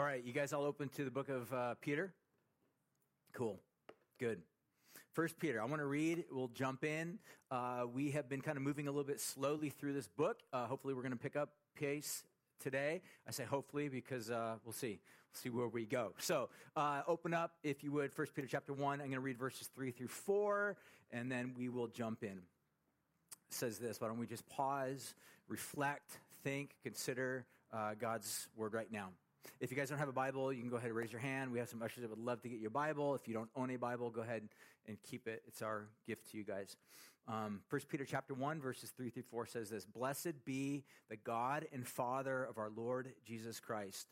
All right, you guys all open to the book of uh, Peter? Cool. Good. First Peter, I want to read. We'll jump in. Uh, we have been kind of moving a little bit slowly through this book. Uh, hopefully, we're going to pick up pace today. I say hopefully because uh, we'll see. We'll see where we go. So uh, open up, if you would, First Peter chapter 1. I'm going to read verses 3 through 4, and then we will jump in. It says this. Why don't we just pause, reflect, think, consider uh, God's word right now. If you guys don't have a Bible, you can go ahead and raise your hand. We have some ushers that would love to get your Bible. If you don't own a Bible, go ahead and keep it. It's our gift to you guys. Um, 1 Peter chapter 1, verses 3 through 4 says this Blessed be the God and Father of our Lord Jesus Christ.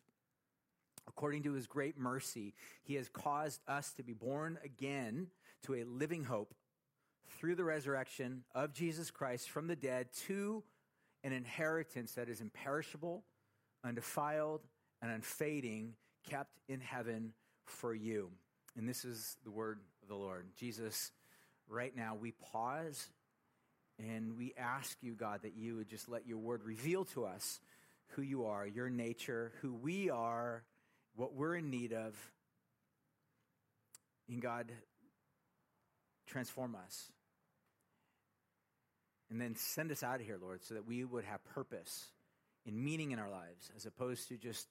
According to his great mercy, he has caused us to be born again to a living hope through the resurrection of Jesus Christ from the dead to an inheritance that is imperishable, undefiled, and unfading, kept in heaven for you. And this is the word of the Lord. Jesus, right now we pause and we ask you, God, that you would just let your word reveal to us who you are, your nature, who we are, what we're in need of. And God, transform us. And then send us out of here, Lord, so that we would have purpose and meaning in our lives as opposed to just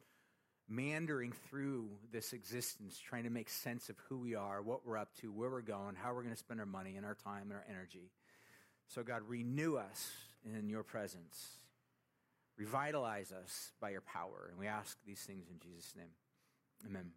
meandering through this existence, trying to make sense of who we are, what we're up to, where we're going, how we're going to spend our money and our time and our energy. So, God, renew us in your presence. Revitalize us by your power. And we ask these things in Jesus' name. Amen.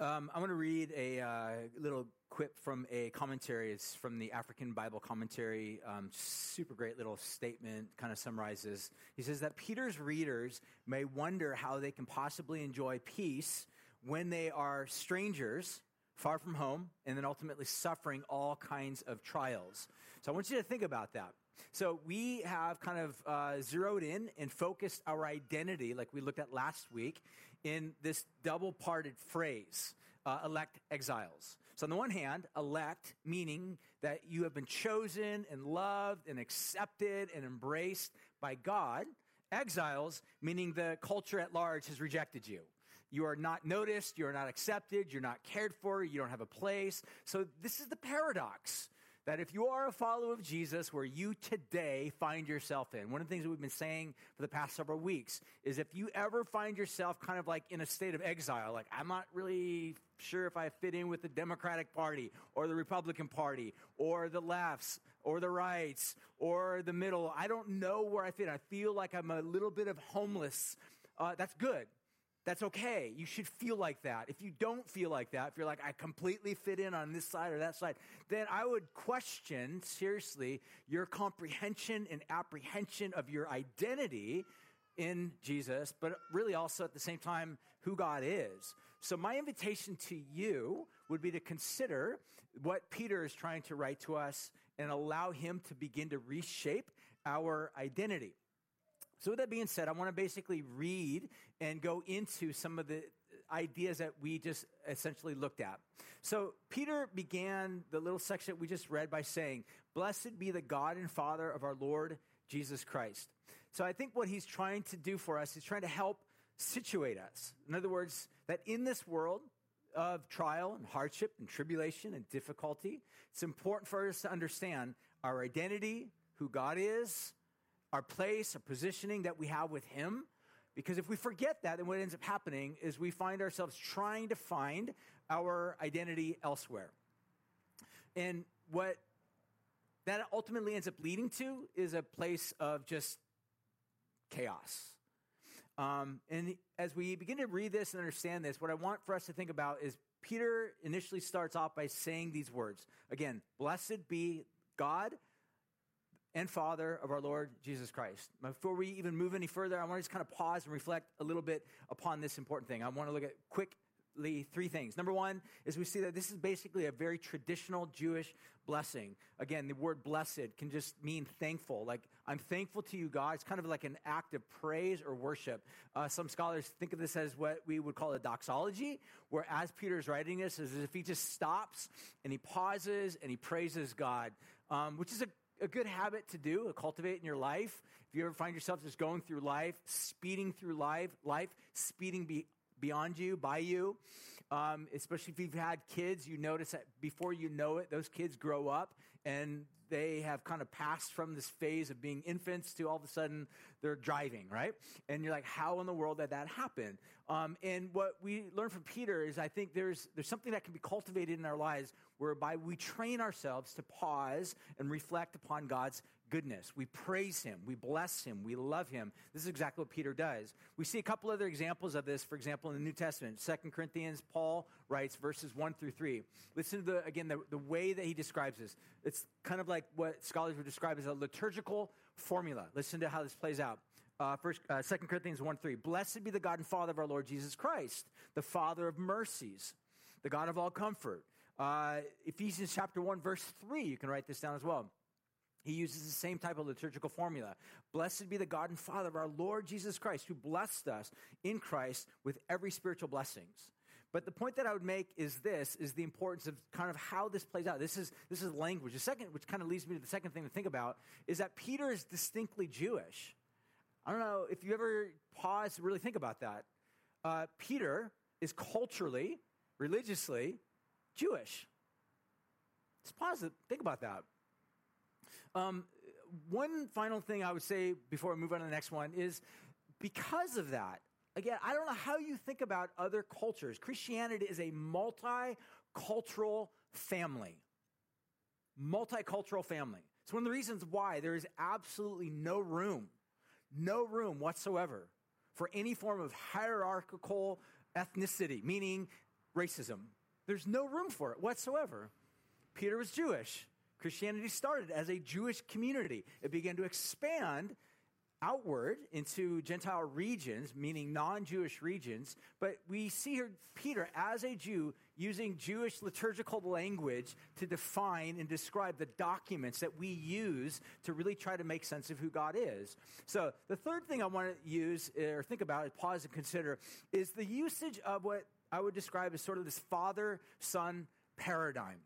Um, I'm going to read a uh, little quip from a commentary. It's from the African Bible Commentary. Um, super great little statement, kind of summarizes. He says that Peter's readers may wonder how they can possibly enjoy peace when they are strangers, far from home, and then ultimately suffering all kinds of trials. So I want you to think about that. So we have kind of uh, zeroed in and focused our identity, like we looked at last week, in this double parted phrase uh, elect exiles. So, on the one hand, elect, meaning that you have been chosen and loved and accepted and embraced by God. Exiles, meaning the culture at large has rejected you. You are not noticed, you are not accepted, you're not cared for, you don't have a place. So, this is the paradox that if you are a follower of Jesus, where you today find yourself in, one of the things that we've been saying for the past several weeks is if you ever find yourself kind of like in a state of exile, like I'm not really sure if I fit in with the Democratic Party or the Republican Party or the lefts or the rights or the middle, I don't know where I fit. I feel like I'm a little bit of homeless. Uh, that's good that's okay. You should feel like that. If you don't feel like that, if you're like, I completely fit in on this side or that side, then I would question seriously your comprehension and apprehension of your identity in Jesus, but really also at the same time who God is. So, my invitation to you would be to consider what Peter is trying to write to us and allow him to begin to reshape our identity. So, with that being said, I want to basically read and go into some of the ideas that we just essentially looked at. So, Peter began the little section we just read by saying, Blessed be the God and Father of our Lord Jesus Christ. So, I think what he's trying to do for us is trying to help situate us. In other words, that in this world, of trial and hardship and tribulation and difficulty, it's important for us to understand our identity, who God is, our place, our positioning that we have with Him. Because if we forget that, then what ends up happening is we find ourselves trying to find our identity elsewhere. And what that ultimately ends up leading to is a place of just chaos. Um, and as we begin to read this and understand this, what I want for us to think about is Peter initially starts off by saying these words. Again, blessed be God and Father of our Lord Jesus Christ. Before we even move any further, I want to just kind of pause and reflect a little bit upon this important thing. I want to look at quickly three things. Number one is we see that this is basically a very traditional Jewish blessing. Again, the word blessed can just mean thankful. Like, I'm thankful to you, God. It's kind of like an act of praise or worship. Uh, some scholars think of this as what we would call a doxology, where as Peter is writing this, as if he just stops and he pauses and he praises God, um, which is a a good habit to do, to cultivate in your life. If you ever find yourself just going through life, speeding through life, life speeding be, beyond you, by you, um, especially if you've had kids, you notice that before you know it, those kids grow up and they have kind of passed from this phase of being infants to all of a sudden they're driving, right? And you're like, how in the world did that happen? Um, and what we learn from Peter is I think there's, there's something that can be cultivated in our lives whereby we train ourselves to pause and reflect upon God's goodness. We praise him, we bless him, we love him. This is exactly what Peter does. We see a couple other examples of this, for example, in the New Testament. Second Corinthians, Paul writes verses 1 through 3. Listen to the, again the, the way that he describes this. It's kind of like what scholars would describe as a liturgical formula. Listen to how this plays out. Uh, first, uh, 2 Corinthians 1 3. Blessed be the God and Father of our Lord Jesus Christ, the Father of mercies, the God of all comfort. Uh, Ephesians chapter 1, verse 3. You can write this down as well. He uses the same type of liturgical formula. Blessed be the God and Father of our Lord Jesus Christ, who blessed us in Christ with every spiritual blessings. But the point that I would make is this is the importance of kind of how this plays out. This is this is language. The second, which kind of leads me to the second thing to think about, is that Peter is distinctly Jewish. I don't know if you ever pause to really think about that. Uh, Peter is culturally, religiously Jewish. Just pause to think about that. Um, one final thing I would say before I move on to the next one is because of that, again, I don't know how you think about other cultures. Christianity is a multicultural family. Multicultural family. It's one of the reasons why there is absolutely no room, no room whatsoever for any form of hierarchical ethnicity, meaning racism. There's no room for it whatsoever. Peter was Jewish. Christianity started as a Jewish community. It began to expand outward into Gentile regions, meaning non Jewish regions. But we see here Peter, as a Jew, using Jewish liturgical language to define and describe the documents that we use to really try to make sense of who God is. So, the third thing I want to use eh, or think about, pause and consider, is the usage of what I would describe as sort of this father son paradigm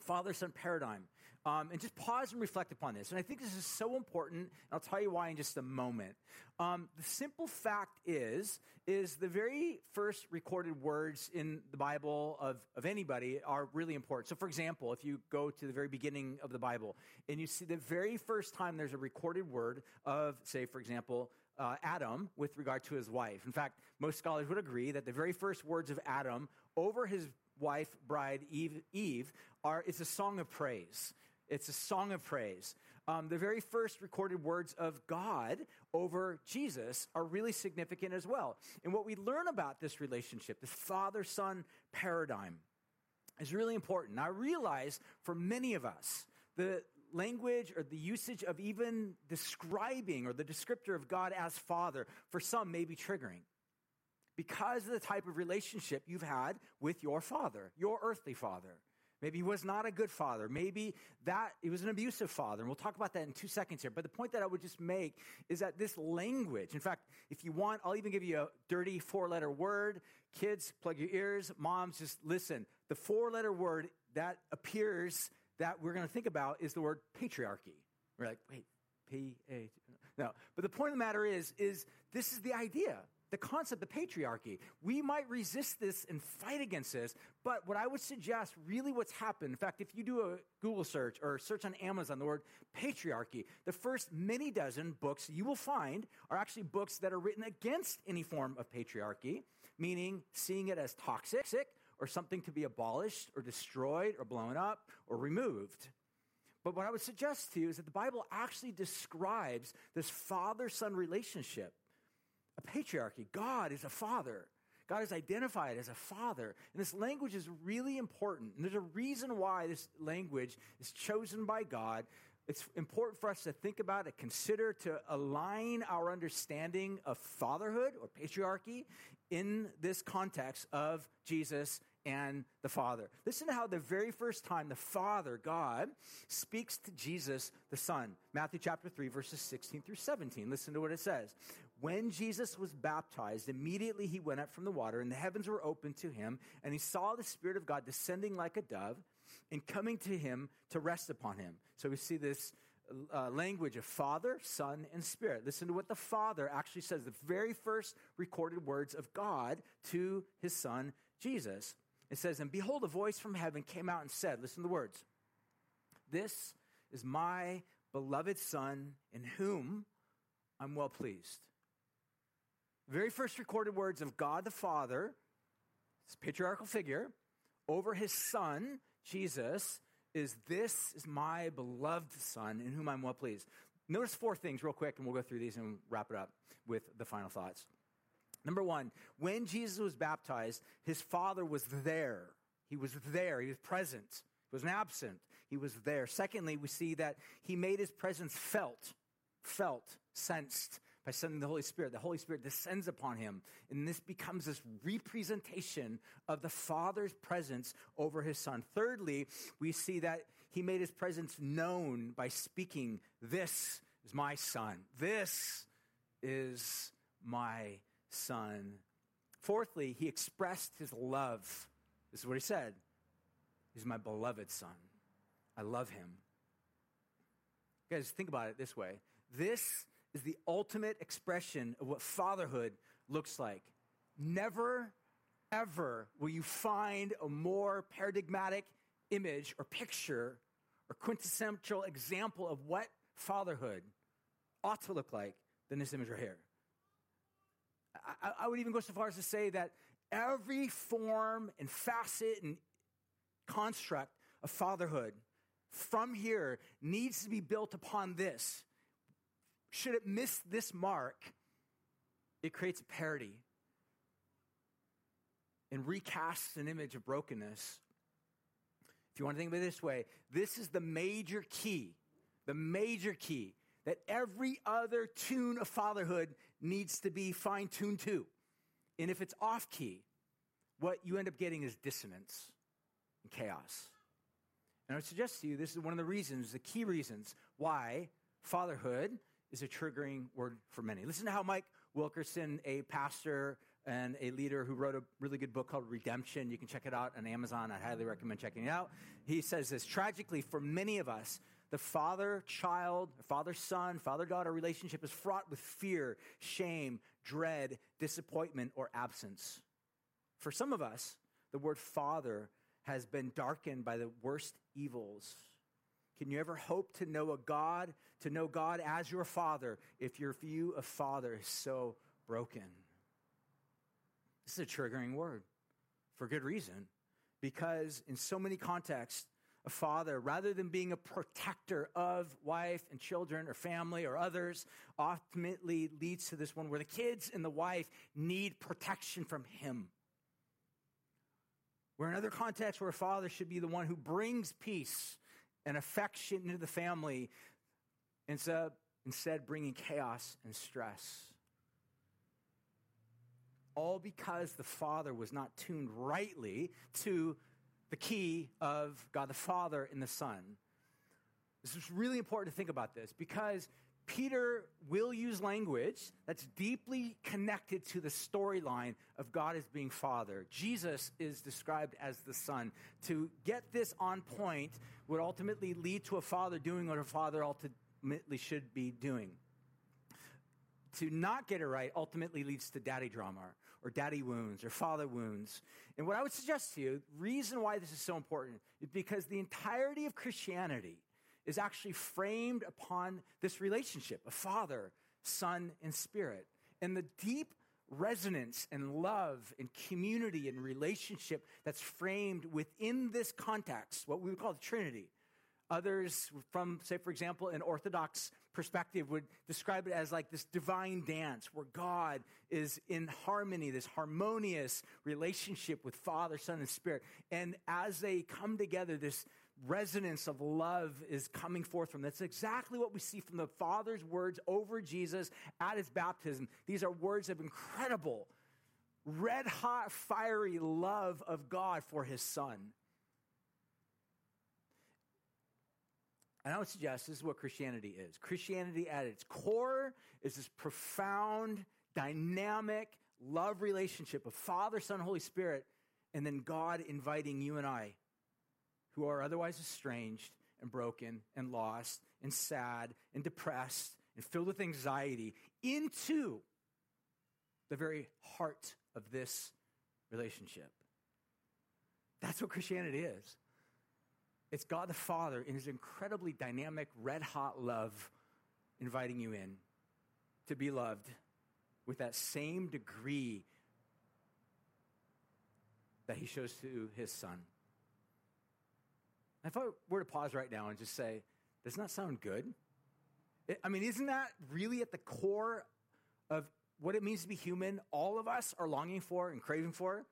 father son paradigm. Um, and just pause and reflect upon this. And I think this is so important. And I'll tell you why in just a moment. Um, the simple fact is, is the very first recorded words in the Bible of, of anybody are really important. So, for example, if you go to the very beginning of the Bible and you see the very first time there's a recorded word of, say, for example, uh, Adam with regard to his wife. In fact, most scholars would agree that the very first words of Adam over his wife, bride, Eve, Eve are, it's a song of praise. It's a song of praise. Um, the very first recorded words of God over Jesus are really significant as well. And what we learn about this relationship, this father son paradigm, is really important. I realize for many of us, the language or the usage of even describing or the descriptor of God as father, for some may be triggering because of the type of relationship you've had with your father, your earthly father. Maybe he was not a good father. Maybe that he was an abusive father. And we'll talk about that in two seconds here. But the point that I would just make is that this language, in fact, if you want, I'll even give you a dirty four letter word. Kids, plug your ears. Moms, just listen. The four letter word that appears that we're going to think about is the word patriarchy. We're like, wait, P A. No. But the point of the matter is, is this is the idea the concept of patriarchy. We might resist this and fight against this, but what I would suggest, really what's happened, in fact, if you do a Google search or search on Amazon the word patriarchy, the first many dozen books you will find are actually books that are written against any form of patriarchy, meaning seeing it as toxic or something to be abolished or destroyed or blown up or removed. But what I would suggest to you is that the Bible actually describes this father son relationship a patriarchy. God is a father. God is identified as a father. And this language is really important. And there's a reason why this language is chosen by God. It's important for us to think about it, consider, to align our understanding of fatherhood or patriarchy in this context of Jesus and the Father. Listen to how the very first time the Father, God, speaks to Jesus, the Son. Matthew chapter 3, verses 16 through 17. Listen to what it says. When Jesus was baptized, immediately he went up from the water, and the heavens were opened to him, and he saw the Spirit of God descending like a dove and coming to him to rest upon him. So we see this uh, language of Father, Son, and Spirit. Listen to what the Father actually says, the very first recorded words of God to his Son, Jesus. It says, And behold, a voice from heaven came out and said, Listen to the words, This is my beloved Son, in whom I'm well pleased. Very first recorded words of God the Father, this patriarchal figure, over his Son, Jesus, is this is my beloved Son, in whom I'm well pleased. Notice four things real quick, and we'll go through these and wrap it up with the final thoughts. Number one, when Jesus was baptized, his father was there. He was there. He was present. He wasn't absent. He was there. Secondly, we see that he made his presence felt, felt, sensed by sending the Holy Spirit. The Holy Spirit descends upon him, and this becomes this representation of the Father's presence over his Son. Thirdly, we see that he made his presence known by speaking, This is my Son. This is my Son. Fourthly, he expressed his love. This is what he said He's my beloved Son. I love him. Guys, think about it this way. This is the ultimate expression of what fatherhood looks like. Never, ever will you find a more paradigmatic image or picture or quintessential example of what fatherhood ought to look like than this image right here. I, I, would even go so far as to say that every form and facet and construct of fatherhood from here needs to be built upon this. Should it miss this mark, it creates a parody and recasts an image of brokenness. If you want to think of it this way, this is the major key, the major key that every other tune of fatherhood needs to be fine tuned to. And if it's off key, what you end up getting is dissonance and chaos. And I would suggest to you this is one of the reasons, the key reasons why fatherhood is a triggering word for many. Listen to how Mike Wilkerson, a pastor and a leader who wrote a really good book called Redemption, you can check it out on Amazon. I highly recommend checking it out. He says this tragically, for many of us, the father child, father son, father daughter relationship is fraught with fear, shame, dread, disappointment, or absence. For some of us, the word father has been darkened by the worst evils can you ever hope to know a God, to know God as your father, if your view of father is so broken? This is a triggering word for good reason. Because in so many contexts, a father, rather than being a protector of wife and children or family or others, ultimately leads to this one where the kids and the wife need protection from him. Where in other contexts, where a father should be the one who brings peace and affection into the family instead, instead bringing chaos and stress. All because the Father was not tuned rightly to the key of God the Father and the Son. This is really important to think about this because Peter will use language that's deeply connected to the storyline of God as being Father. Jesus is described as the Son. To get this on point would ultimately lead to a father doing what a father ultimately should be doing. To not get it right ultimately leads to daddy drama or daddy wounds or father wounds. And what I would suggest to you, reason why this is so important is because the entirety of Christianity is actually framed upon this relationship of Father, Son, and Spirit. And the deep resonance and love and community and relationship that's framed within this context, what we would call the Trinity. Others from, say, for example, an Orthodox perspective would describe it as like this divine dance where God is in harmony, this harmonious relationship with Father, Son, and Spirit. And as they come together, this resonance of love is coming forth from. That's exactly what we see from the Father's words over Jesus at his baptism. These are words of incredible, red hot, fiery love of God for his Son. And I would suggest this is what Christianity is. Christianity at its core is this profound, dynamic love relationship of Father, Son, Holy Spirit, and then God inviting you and I who are otherwise estranged and broken and lost and sad and depressed and filled with anxiety into the very heart of this relationship. That's what Christianity is. It's God the Father in his incredibly dynamic, red hot love inviting you in to be loved with that same degree that he shows to his son. If I were to pause right now and just say, does not sound good? I mean, isn't that really at the core of what it means to be human? All of us are longing for and craving for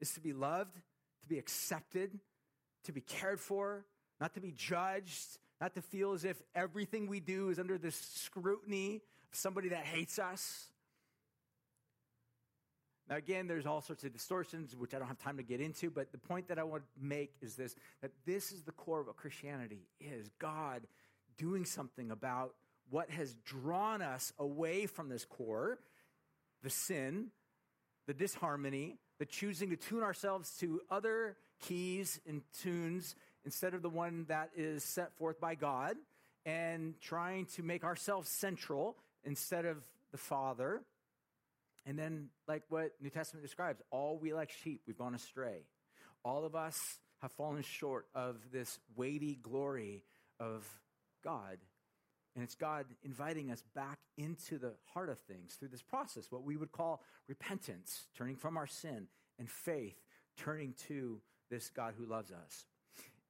is to be loved, to be accepted, to be cared for, not to be judged, not to feel as if everything we do is under the scrutiny of somebody that hates us. Now, again, there's all sorts of distortions, which I don't have time to get into, but the point that I want to make is this that this is the core of what Christianity is God doing something about what has drawn us away from this core the sin, the disharmony, the choosing to tune ourselves to other keys and tunes instead of the one that is set forth by God, and trying to make ourselves central instead of the Father. And then, like what New Testament describes, all we like sheep, we've gone astray. All of us have fallen short of this weighty glory of God. And it's God inviting us back into the heart of things through this process, what we would call repentance, turning from our sin, and faith, turning to this God who loves us.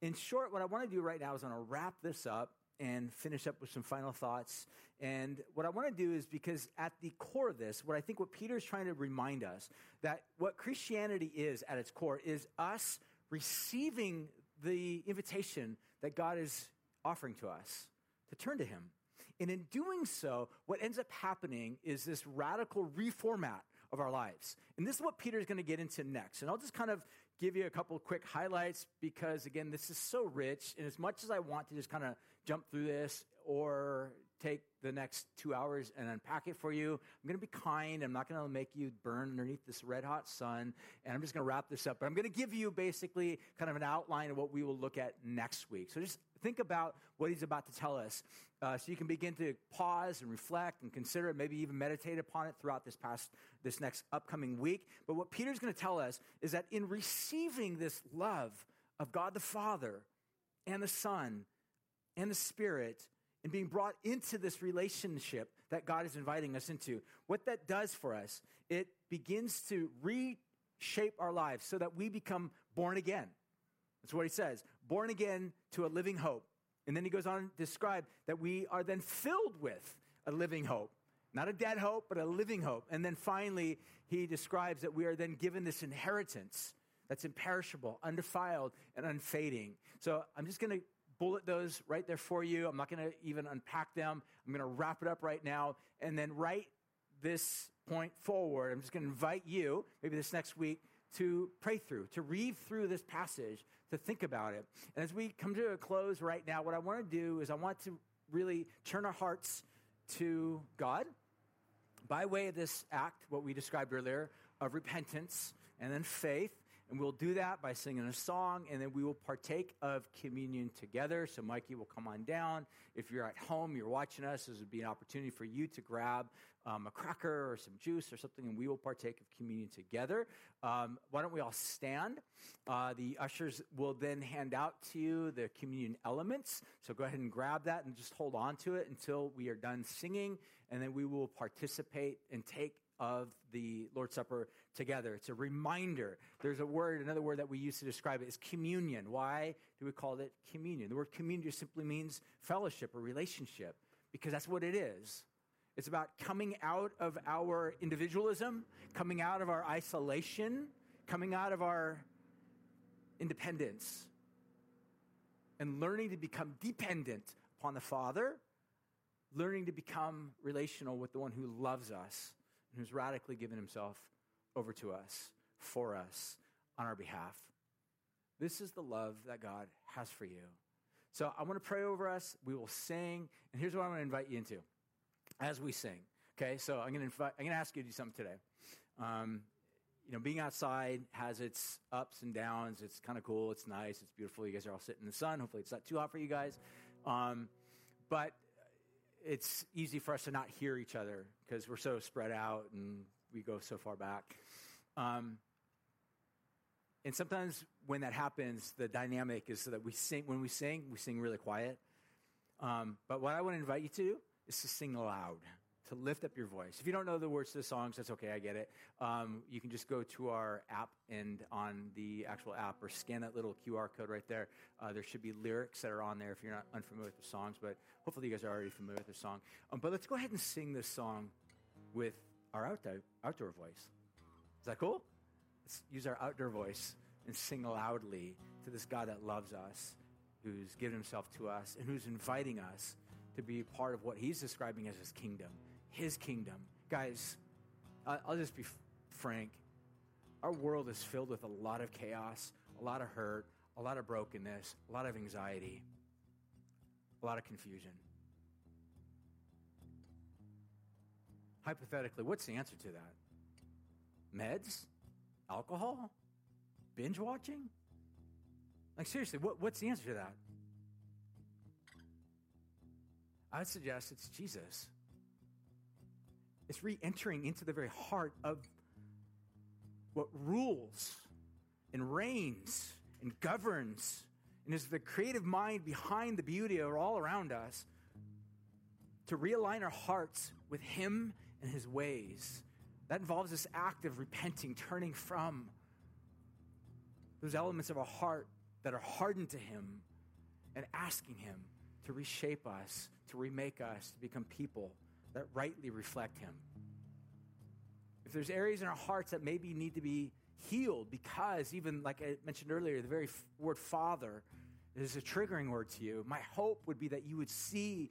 In short, what I want to do right now is I want to wrap this up and finish up with some final thoughts. And what I want to do is because at the core of this, what I think what Peter is trying to remind us that what Christianity is at its core is us receiving the invitation that God is offering to us to turn to Him. And in doing so, what ends up happening is this radical reformat of our lives. And this is what Peter is going to get into next. And I'll just kind of give you a couple quick highlights because, again, this is so rich. And as much as I want to just kind of jump through this or take the next two hours and unpack it for you. I'm going to be kind. I'm not going to make you burn underneath this red hot sun. And I'm just going to wrap this up. But I'm going to give you basically kind of an outline of what we will look at next week. So just think about what he's about to tell us uh, so you can begin to pause and reflect and consider it, maybe even meditate upon it throughout this past, this next upcoming week. But what Peter's going to tell us is that in receiving this love of God the Father and the Son and the Spirit, and being brought into this relationship that God is inviting us into, what that does for us, it begins to reshape our lives so that we become born again. That's what he says born again to a living hope. And then he goes on to describe that we are then filled with a living hope. Not a dead hope, but a living hope. And then finally, he describes that we are then given this inheritance that's imperishable, undefiled, and unfading. So I'm just going to bullet those right there for you. I'm not going to even unpack them. I'm going to wrap it up right now. And then right this point forward, I'm just going to invite you, maybe this next week, to pray through, to read through this passage, to think about it. And as we come to a close right now, what I want to do is I want to really turn our hearts to God by way of this act, what we described earlier, of repentance and then faith. And we'll do that by singing a song, and then we will partake of communion together. So, Mikey will come on down. If you're at home, you're watching us, this would be an opportunity for you to grab um, a cracker or some juice or something, and we will partake of communion together. Um, why don't we all stand? Uh, the ushers will then hand out to you the communion elements. So, go ahead and grab that and just hold on to it until we are done singing, and then we will participate and take of the Lord's Supper together. It's a reminder. There's a word, another word that we use to describe it is communion. Why do we call it communion? The word communion simply means fellowship or relationship because that's what it is. It's about coming out of our individualism, coming out of our isolation, coming out of our independence, and learning to become dependent upon the Father, learning to become relational with the one who loves us and who's radically given himself over to us, for us, on our behalf. This is the love that God has for you. So I want to pray over us. We will sing. And here's what I want to invite you into as we sing. Okay, so I'm going to I'm going to ask you to do something today. Um, you know, being outside has its ups and downs. It's kind of cool. It's nice. It's beautiful. You guys are all sitting in the sun. Hopefully, it's not too hot for you guys. Um, but it's easy for us to not hear each other because we're so spread out and we go so far back. Um, and sometimes when that happens, the dynamic is so that we sing. When we sing, we sing really quiet. Um, but what I want to invite you to is to sing loud to lift up your voice. If you don't know the words to the songs, that's okay, I get it. Um, you can just go to our app and on the actual app or scan that little QR code right there. Uh, there should be lyrics that are on there if you're not unfamiliar with the songs, but hopefully you guys are already familiar with the song. Um, but let's go ahead and sing this song with our outdoor, outdoor voice. Is that cool? Let's use our outdoor voice and sing loudly to this God that loves us, who's given himself to us, and who's inviting us to be part of what he's describing as his kingdom his kingdom. Guys, I'll just be frank. Our world is filled with a lot of chaos, a lot of hurt, a lot of brokenness, a lot of anxiety, a lot of confusion. Hypothetically, what's the answer to that? Meds? Alcohol? Binge watching? Like, seriously, what, what's the answer to that? I'd suggest it's Jesus. It's re entering into the very heart of what rules and reigns and governs and is the creative mind behind the beauty of all around us to realign our hearts with Him and His ways. That involves this act of repenting, turning from those elements of our heart that are hardened to Him and asking Him to reshape us, to remake us, to become people that rightly reflect Him. If there's areas in our hearts that maybe need to be healed, because even like I mentioned earlier, the very word Father is a triggering word to you, my hope would be that you would see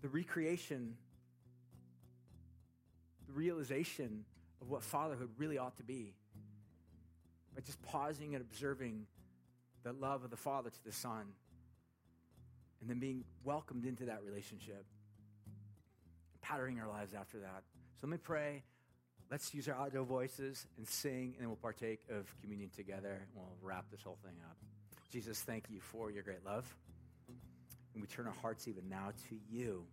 the recreation, the realization of what fatherhood really ought to be by just pausing and observing the love of the Father to the Son and then being welcomed into that relationship, patterning our lives after that. So let me pray. Let's use our audio voices and sing, and then we'll partake of communion together. And we'll wrap this whole thing up. Jesus, thank you for your great love. And we turn our hearts even now to you.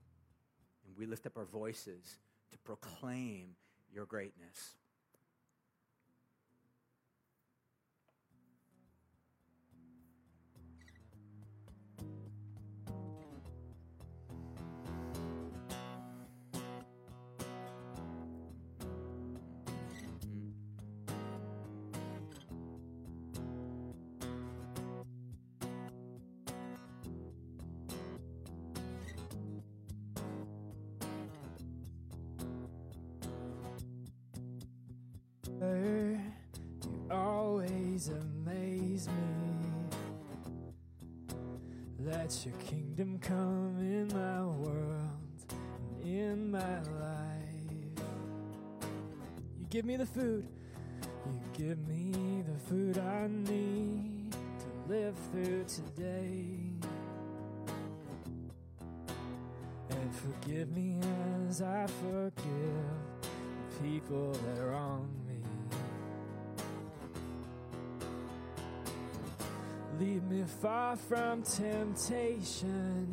And we lift up our voices to proclaim your greatness. You always amaze me. Let your kingdom come in my world and in my life. You give me the food, you give me the food I need to live through today. And forgive me as I forgive people that are wrong Lead me far from temptation.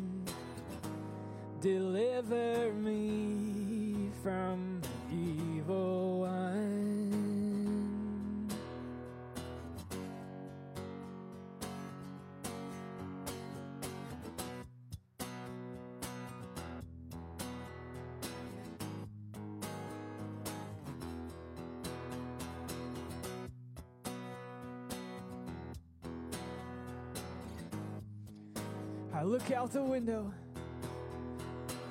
Deliver me I look out the window.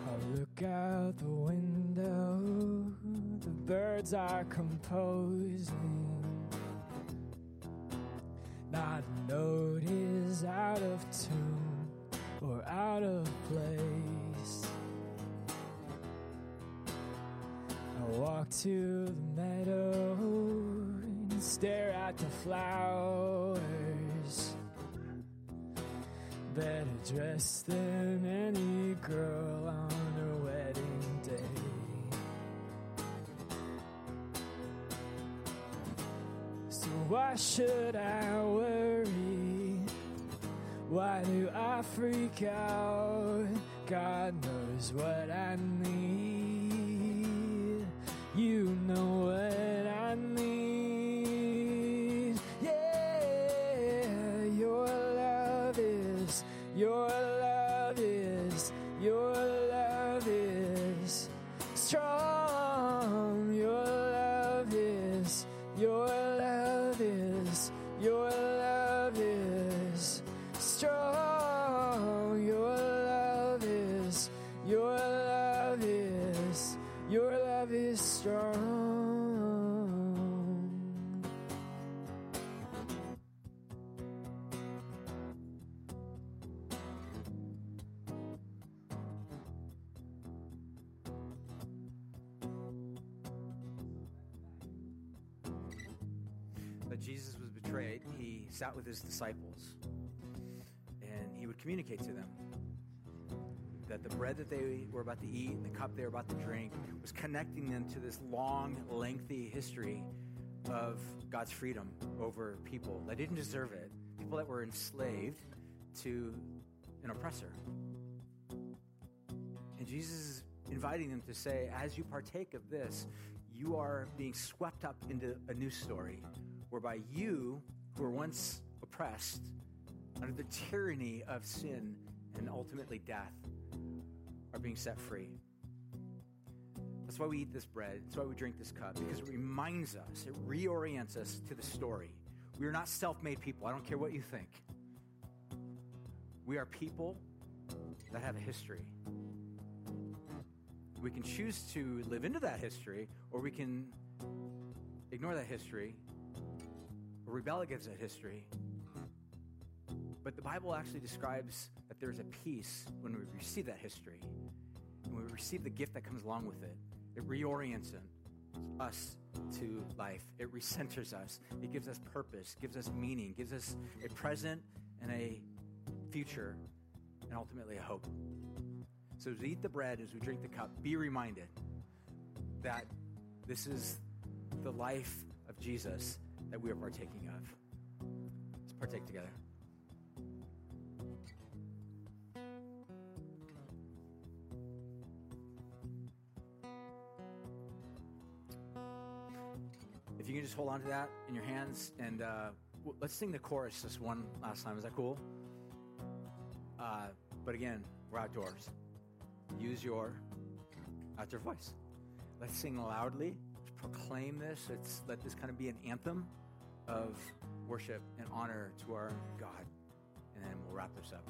I look out the window. The birds are composing. Why should I worry? Why do I freak out? God knows what I need. Jesus was betrayed, he sat with his disciples and he would communicate to them that the bread that they were about to eat and the cup they were about to drink was connecting them to this long, lengthy history of God's freedom over people that didn't deserve it, people that were enslaved to an oppressor. And Jesus is inviting them to say, as you partake of this, you are being swept up into a new story whereby you, who were once oppressed under the tyranny of sin and ultimately death, are being set free. That's why we eat this bread. That's why we drink this cup, because it reminds us, it reorients us to the story. We are not self made people. I don't care what you think. We are people that have a history. We can choose to live into that history, or we can ignore that history or rebel against that history. But the Bible actually describes that there's a peace when we receive that history. When we receive the gift that comes along with it, it reorients us to life. It recenters us. It gives us purpose, gives us meaning, gives us a present and a future, and ultimately a hope. So as we eat the bread, as we drink the cup, be reminded that this is the life of Jesus that we are partaking of. Let's partake together. If you can just hold on to that in your hands and uh, let's sing the chorus this one last time. Is that cool? Uh, but again, we're outdoors. Use your outdoor voice. Let's sing loudly. Proclaim this. Let's let this kind of be an anthem of worship and honor to our God. And then we'll wrap this up.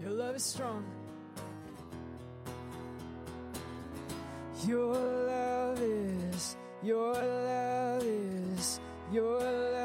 Your love is strong. Your love is, your love is, your love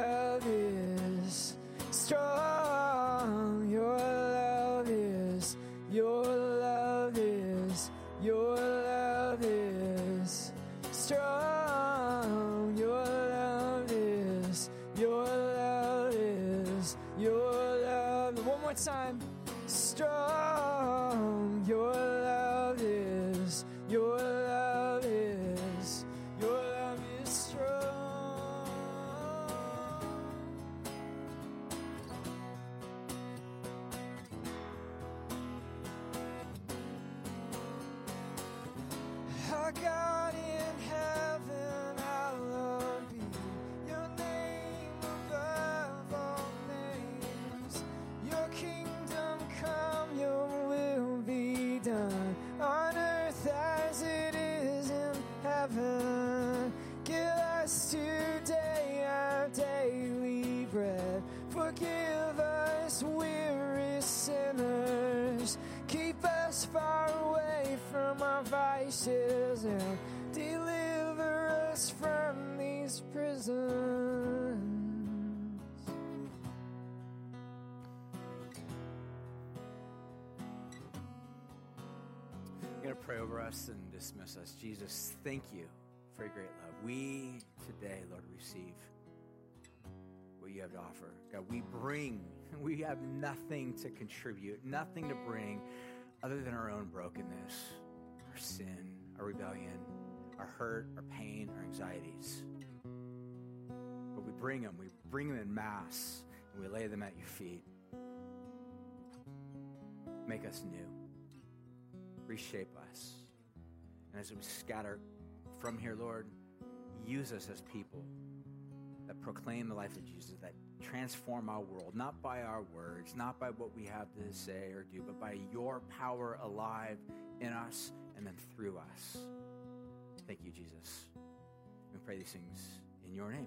our and deliver us from these prisons. I'm going to pray over us and dismiss us. Jesus, thank you for your great love. We today, Lord, receive what you have to offer. God, we bring, we have nothing to contribute, nothing to bring other than our own brokenness, our sin, our rebellion, our hurt, our pain, our anxieties. But we bring them, we bring them in mass, and we lay them at your feet. Make us new, reshape us. And as we scatter from here, Lord, use us as people that proclaim the life of Jesus, that transform our world, not by our words, not by what we have to say or do, but by your power alive in us and then through us. Thank you, Jesus. We pray these things in your name.